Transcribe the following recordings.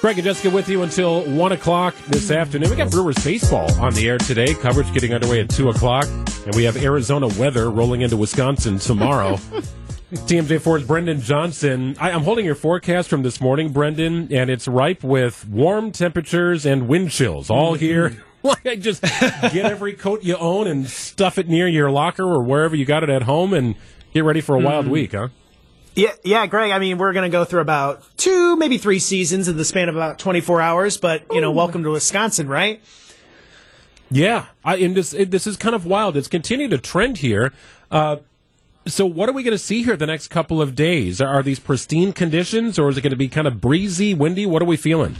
Greg and Jessica with you until 1 o'clock this afternoon. We got Brewers baseball on the air today. Coverage getting underway at 2 o'clock. And we have Arizona weather rolling into Wisconsin tomorrow. TMJ4's Brendan Johnson. I, am holding your forecast from this morning, Brendan, and it's ripe with warm temperatures and wind chills all here. like, just get every coat you own and stuff it near your locker or wherever you got it at home and get ready for a wild mm. week, huh? Yeah, yeah, Greg. I mean, we're going to go through about two, maybe three seasons in the span of about 24 hours. But you know, welcome to Wisconsin, right? Yeah, I, and this it, this is kind of wild. It's continued to trend here. Uh, so, what are we going to see here the next couple of days? Are these pristine conditions, or is it going to be kind of breezy, windy? What are we feeling?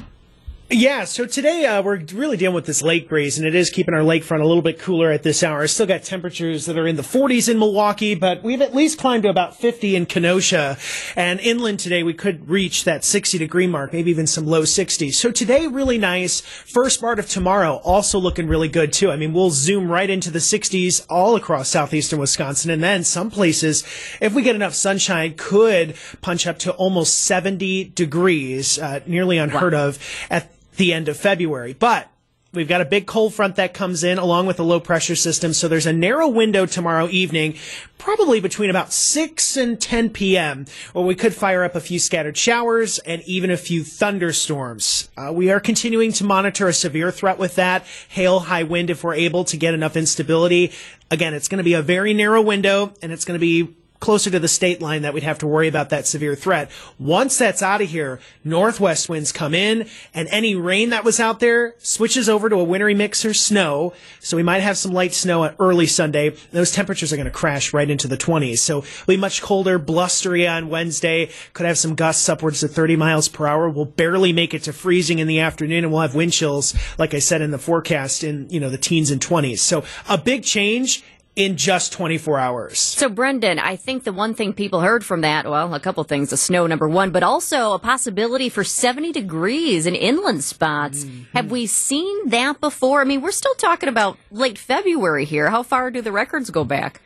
Yeah, so today uh, we're really dealing with this lake breeze, and it is keeping our lakefront a little bit cooler at this hour. Still got temperatures that are in the 40s in Milwaukee, but we've at least climbed to about 50 in Kenosha. And inland today, we could reach that 60 degree mark, maybe even some low 60s. So today, really nice. First part of tomorrow, also looking really good too. I mean, we'll zoom right into the 60s all across southeastern Wisconsin, and then some places, if we get enough sunshine, could punch up to almost 70 degrees, uh, nearly unheard wow. of at the end of February. But We've got a big cold front that comes in along with a low pressure system. So there's a narrow window tomorrow evening, probably between about 6 and 10 p.m., where we could fire up a few scattered showers and even a few thunderstorms. Uh, we are continuing to monitor a severe threat with that. Hail, high wind if we're able to get enough instability. Again, it's going to be a very narrow window and it's going to be closer to the state line that we'd have to worry about that severe threat. Once that's out of here, northwest winds come in and any rain that was out there switches over to a wintry mix or snow. So we might have some light snow early Sunday. Those temperatures are going to crash right into the 20s. So be much colder, blustery on Wednesday. Could have some gusts upwards to 30 miles per hour. We'll barely make it to freezing in the afternoon and we'll have wind chills, like I said in the forecast, in, you know, the teens and 20s. So a big change in just 24 hours. So, Brendan, I think the one thing people heard from that, well, a couple things, the snow, number one, but also a possibility for 70 degrees in inland spots. Mm-hmm. Have we seen that before? I mean, we're still talking about late February here. How far do the records go back?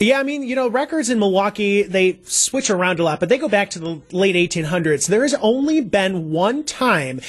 Yeah, I mean, you know, records in Milwaukee, they switch around a lot, but they go back to the late 1800s. There has only been one time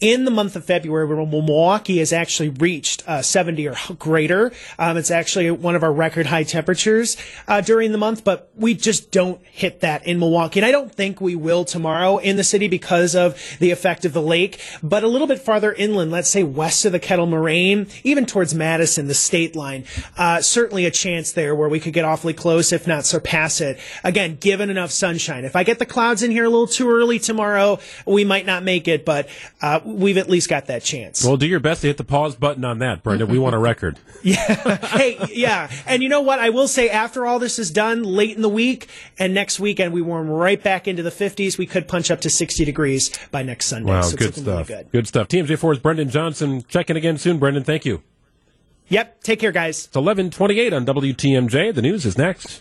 in the month of February where Milwaukee has actually reached uh, 70 or greater. Um, it's actually one of our record high temperatures uh, during the month, but we just don't hit that in Milwaukee. And I don't think we will tomorrow in the city because of the effect of the lake. But a little bit farther inland, let's say west of the Kettle Moraine, even towards Madison, the state line, uh, certainly a chance there where we could get off awfully close, if not surpass it. Again, given enough sunshine. If I get the clouds in here a little too early tomorrow, we might not make it, but uh, we've at least got that chance. Well, do your best to hit the pause button on that, Brendan. We want a record. yeah. Hey, yeah. And you know what? I will say after all this is done, late in the week and next weekend, we warm right back into the 50s. We could punch up to 60 degrees by next Sunday. Wow, so good stuff. Really good. good stuff. TMJ4's Brendan Johnson. Checking again soon, Brendan. Thank you. Yep. Take care, guys. It's 1128 on WTMJ. The news is next.